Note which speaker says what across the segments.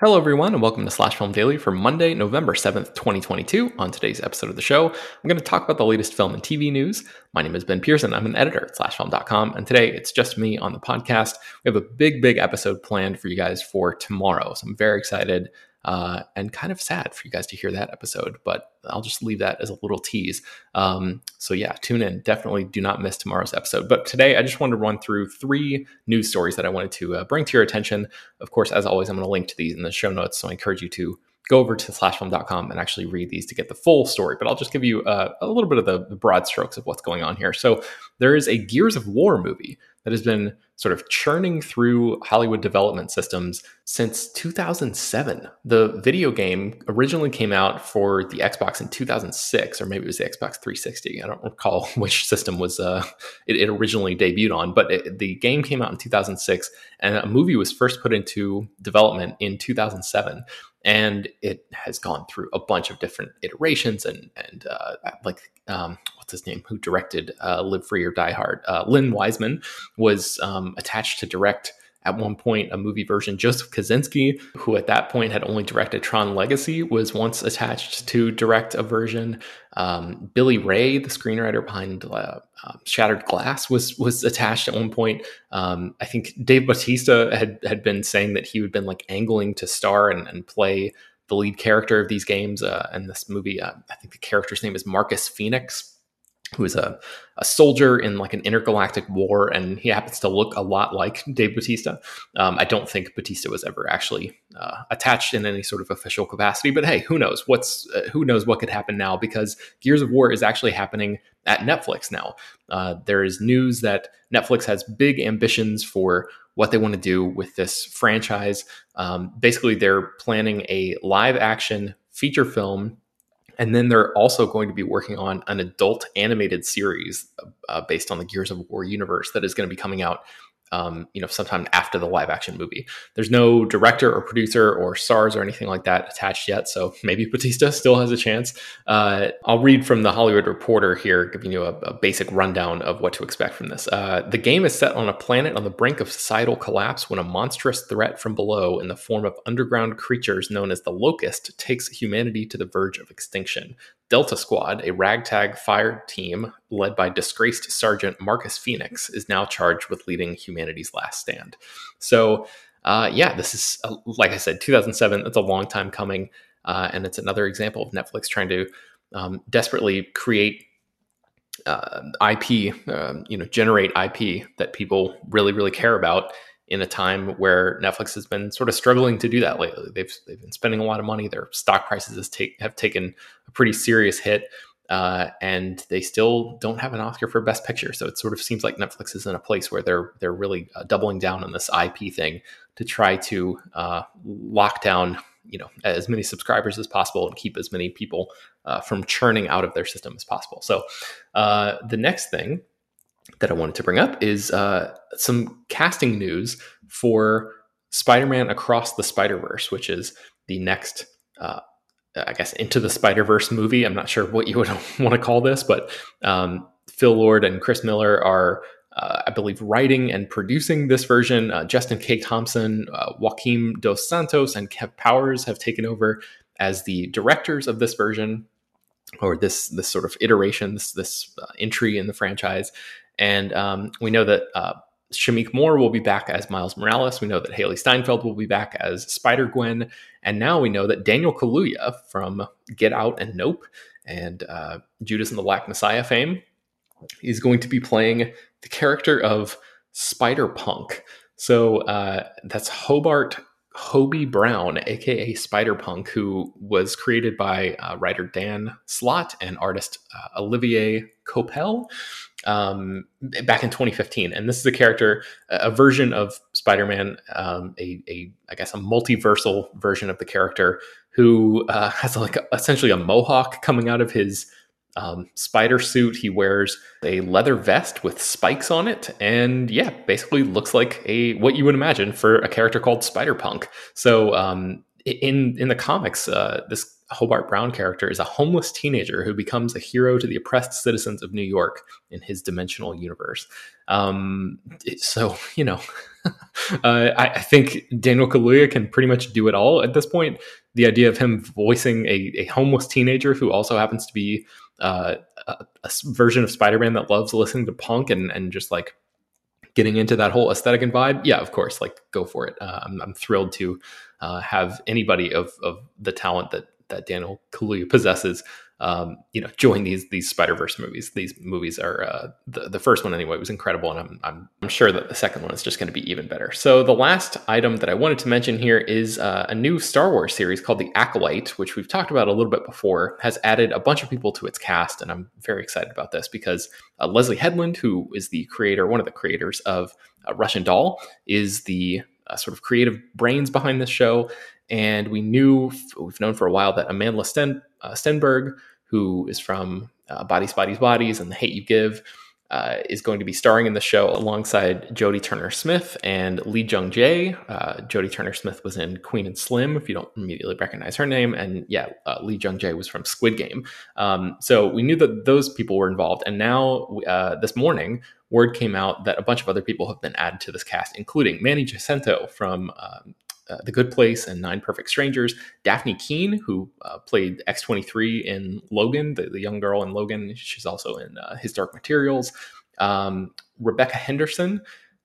Speaker 1: Hello, everyone, and welcome to Slash Film Daily for Monday, November 7th, 2022. On today's episode of the show, I'm going to talk about the latest film and TV news. My name is Ben Pearson. I'm an editor at slashfilm.com, and today it's just me on the podcast. We have a big, big episode planned for you guys for tomorrow, so I'm very excited uh, and kind of sad for you guys to hear that episode, but I'll just leave that as a little tease. Um, so, yeah, tune in. Definitely do not miss tomorrow's episode. But today, I just wanted to run through three news stories that I wanted to uh, bring to your attention. Of course, as always, I'm going to link to these in the show notes. So, I encourage you to go over to slashfilm.com and actually read these to get the full story. But I'll just give you uh, a little bit of the, the broad strokes of what's going on here. So, there is a Gears of War movie that has been sort of churning through Hollywood development systems since 2007. The video game originally came out for the Xbox in 2006, or maybe it was the Xbox 360. I don't recall which system was uh, it, it, originally debuted on, but it, the game came out in 2006, and a movie was first put into development in 2007 and it has gone through a bunch of different iterations and and uh, like um, what's his name who directed uh, Live Free or Die Hard. Uh, Len Wiseman was um, attached to direct at one point a movie version. Joseph Kosinski, who at that point had only directed Tron Legacy, was once attached to direct a version. Um, Billy Ray, the screenwriter behind uh, uh, Shattered Glass, was was attached at one point. Um, I think Dave Bautista had had been saying that he had been like angling to star and, and play the lead character of these games. Uh, and this movie, uh, I think the character's name is Marcus Phoenix who is a, a soldier in like an intergalactic war, and he happens to look a lot like Dave Bautista. Um, I don't think Bautista was ever actually uh, attached in any sort of official capacity, but hey, who knows? What's uh, who knows what could happen now? Because Gears of War is actually happening at Netflix now. Uh, there is news that Netflix has big ambitions for what they want to do with this franchise. Um, basically, they're planning a live action feature film and then they're also going to be working on an adult animated series uh, based on the Gears of War universe that is going to be coming out um, you know, sometime after the live action movie. There's no director or producer or stars or anything like that attached yet, so maybe Bautista still has a chance. Uh, I'll read from the Hollywood Reporter here, giving you a, a basic rundown of what to expect from this. Uh, the game is set on a planet on the brink of societal collapse when a monstrous threat from below, in the form of underground creatures known as the Locust, takes humanity to the verge of extinction. Delta Squad, a ragtag fire team led by disgraced Sergeant Marcus Phoenix, is now charged with leading humanity's last stand. So, uh, yeah, this is, uh, like I said, 2007. That's a long time coming. Uh, and it's another example of Netflix trying to um, desperately create uh, IP, um, you know, generate IP that people really, really care about in a time where Netflix has been sort of struggling to do that lately. They've they've been spending a lot of money. Their stock prices take, have taken a pretty serious hit, uh, and they still don't have an Oscar for Best Picture. So it sort of seems like Netflix is in a place where they're they're really uh, doubling down on this IP thing to try to uh, lock down you know as many subscribers as possible and keep as many people uh, from churning out of their system as possible. So uh, the next thing that I wanted to bring up is uh, some casting news for Spider-Man Across the Spider-Verse, which is the next, uh, I guess, Into the Spider-Verse movie. I'm not sure what you would want to call this, but um, Phil Lord and Chris Miller are, uh, I believe, writing and producing this version. Uh, Justin K. Thompson, uh, Joaquim Dos Santos, and Kemp Powers have taken over as the directors of this version or this this sort of iteration, this this uh, entry in the franchise. And um, we know that uh, Shameik Moore will be back as Miles Morales. We know that Hailee Steinfeld will be back as Spider Gwen. And now we know that Daniel Kaluuya from Get Out and Nope and uh, Judas and the Black Messiah fame is going to be playing the character of Spider Punk. So uh, that's Hobart Hobie Brown, aka Spider Punk, who was created by uh, writer Dan Slott and artist uh, Olivier Coipel um, back in 2015. And this is a character, a version of Spider-Man, um, a, a, I guess, a multiversal version of the character who uh, has like a, essentially a mohawk coming out of his um, spider suit. He wears a leather vest with spikes on it, and yeah, basically looks like a what you would imagine for a character called Spider Punk. So um, in in the comics, uh, this Hobart Brown character is a homeless teenager who becomes a hero to the oppressed citizens of New York in his dimensional universe. Um, so, you know, uh, I, I, think Daniel Kaluuya can pretty much do it all at this point. The idea of him voicing a, a homeless teenager who also happens to be uh, a, a, version of Spider Man that loves listening to punk and, and just like getting into that whole aesthetic and vibe, yeah, of course, like go for it. Uh, I'm, I'm, thrilled to uh, have anybody of, of the talent that that Daniel Kaluuya possesses, um, you know, join these these Spider Verse movies. These movies are uh, the the first one anyway was incredible, and I'm I'm, I'm sure that the second one is just going to be even better. So the last item that I wanted to mention here is uh, a new Star Wars series called The Acolyte, which we've talked about a little bit before, has added a bunch of people to its cast, and I'm very excited about this because uh, Leslie Headland, who is the creator, one of the creators of uh, Russian Doll, is the uh, sort of creative brains behind this show and we knew, we've known for a while that Amanda Sten, uh, Stenberg, who is from uh, Bodies, Bodies, Bodies and The Hate You Give, uh, is going to be starring in the show alongside Jodie Turner Smith and Lee Jung Jae. Uh, Jodie Turner Smith was in Queen and Slim, if you don't immediately recognize her name. And yeah, uh, Lee Jung Jae was from Squid Game. Um, so we knew that those people were involved. And now, uh, this morning, word came out that a bunch of other people have been added to this cast, including Manny Jacinto from um, uh, The Good Place and Nine Perfect Strangers. Dafne Keen, who uh, played X23 in Logan, the, the, young girl in Logan. She's also in uh, His Dark Materials. Um, Rebecca Henderson,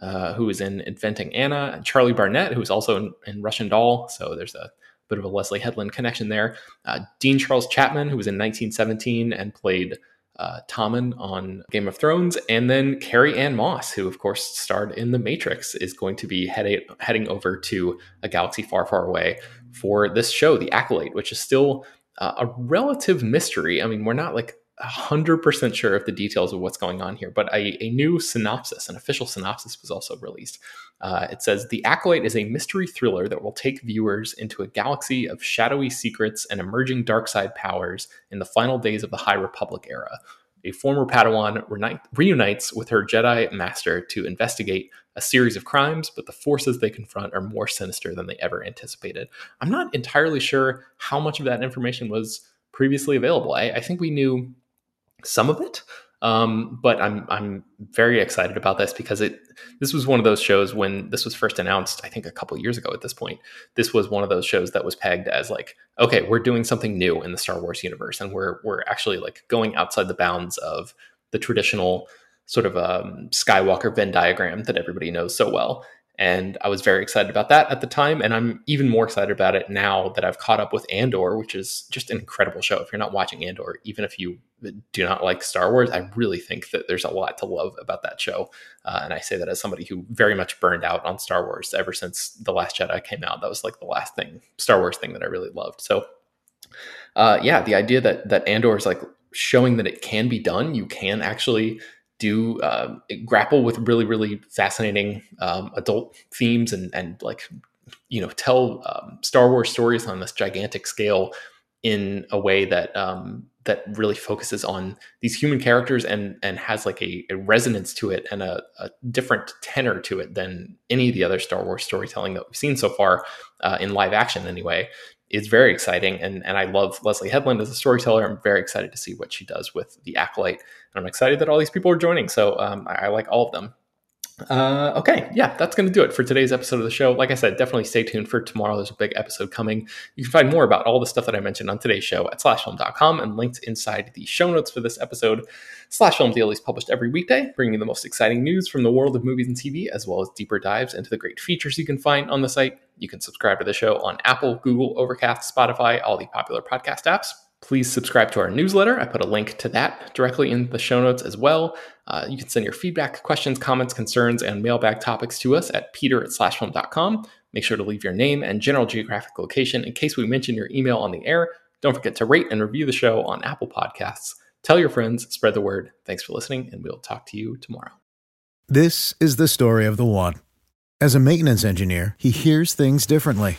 Speaker 1: uh, who is in Inventing Anna, and Charlie Barnett, who is also in, in, Russian Doll. So there's a bit of a Leslie Headland connection there. Uh, Dean Charles Chapman, who was in 1917 and played uh, Tommen on Game of Thrones, and then Carrie-Anne Moss, who of course starred in The Matrix, is going to be heading heading over to a galaxy far, far away for this show, The Acolyte, which is still uh, a relative mystery. I mean, we're not like 100% sure of the details of what's going on here, but a, a new synopsis, an official synopsis, was also released. Uh, it says The Acolyte is a mystery thriller that will take viewers into a galaxy of shadowy secrets and emerging dark side powers in the final days of the High Republic era. A former Padawan reunites with her Jedi master to investigate a series of crimes, but the forces they confront are more sinister than they ever anticipated. I'm not entirely sure how much of that information was previously available. I, I think we knew some of it. Um, but I'm I'm very excited about this because it this was one of those shows when this was first announced. I think a couple years ago at this point. This was one of those shows that was pegged as like, okay, we're doing something new in the Star Wars universe, and we're we're actually like going outside the bounds of the traditional sort of um, Skywalker Venn diagram that everybody knows so well. And I was very excited about that at the time. And I'm even more excited about it now that I've caught up with Andor, which is just an incredible show. If you're not watching Andor, even if you do not like Star Wars, I really think that there's a lot to love about that show. Uh, and I say that as somebody who very much burned out on Star Wars ever since The Last Jedi came out. That was like the last thing, Star Wars thing that I really loved. So, uh, yeah, the idea that that Andor is like showing that it can be done, you can actually do uh, grapple with really really fascinating um, adult themes and and like you know tell um, Star Wars stories on this gigantic scale in a way that um, that really focuses on these human characters and and has like a, a resonance to it and a, a, different tenor to it than any of the other Star Wars storytelling that we've seen so far uh, in live action anyway is very exciting. And, and I love Leslie Headland as a storyteller. I'm very excited to see what she does with The Acolyte. And I'm excited that all these people are joining. So um, I, I, like all of them. Uh, okay, yeah, that's going to do it for today's episode of the show. Like I said, definitely stay tuned for tomorrow. There's a big episode coming. You can find more about all the stuff that I mentioned on today's show at slashfilm.com and linked inside the show notes for this episode. Slash Film Daily is published every weekday, bringing you the most exciting news from the world of movies and TV, as well as deeper dives into the great features you can find on the site. You can subscribe to the show on Apple, Google, Overcast, Spotify, all the popular podcast apps. Please subscribe to our newsletter. I put a link to that directly in the show notes as well. Uh, you can send your feedback, questions, comments, concerns, and mailbag topics to us at peter at slashfilm.com. Make sure to leave your name and general geographic location in case we mention your email on the air. Don't forget to rate and review the show on Apple Podcasts. Tell your friends, spread the word. Thanks for listening, and we'll talk to you tomorrow.
Speaker 2: This is the story of the one. As a maintenance engineer, he hears things differently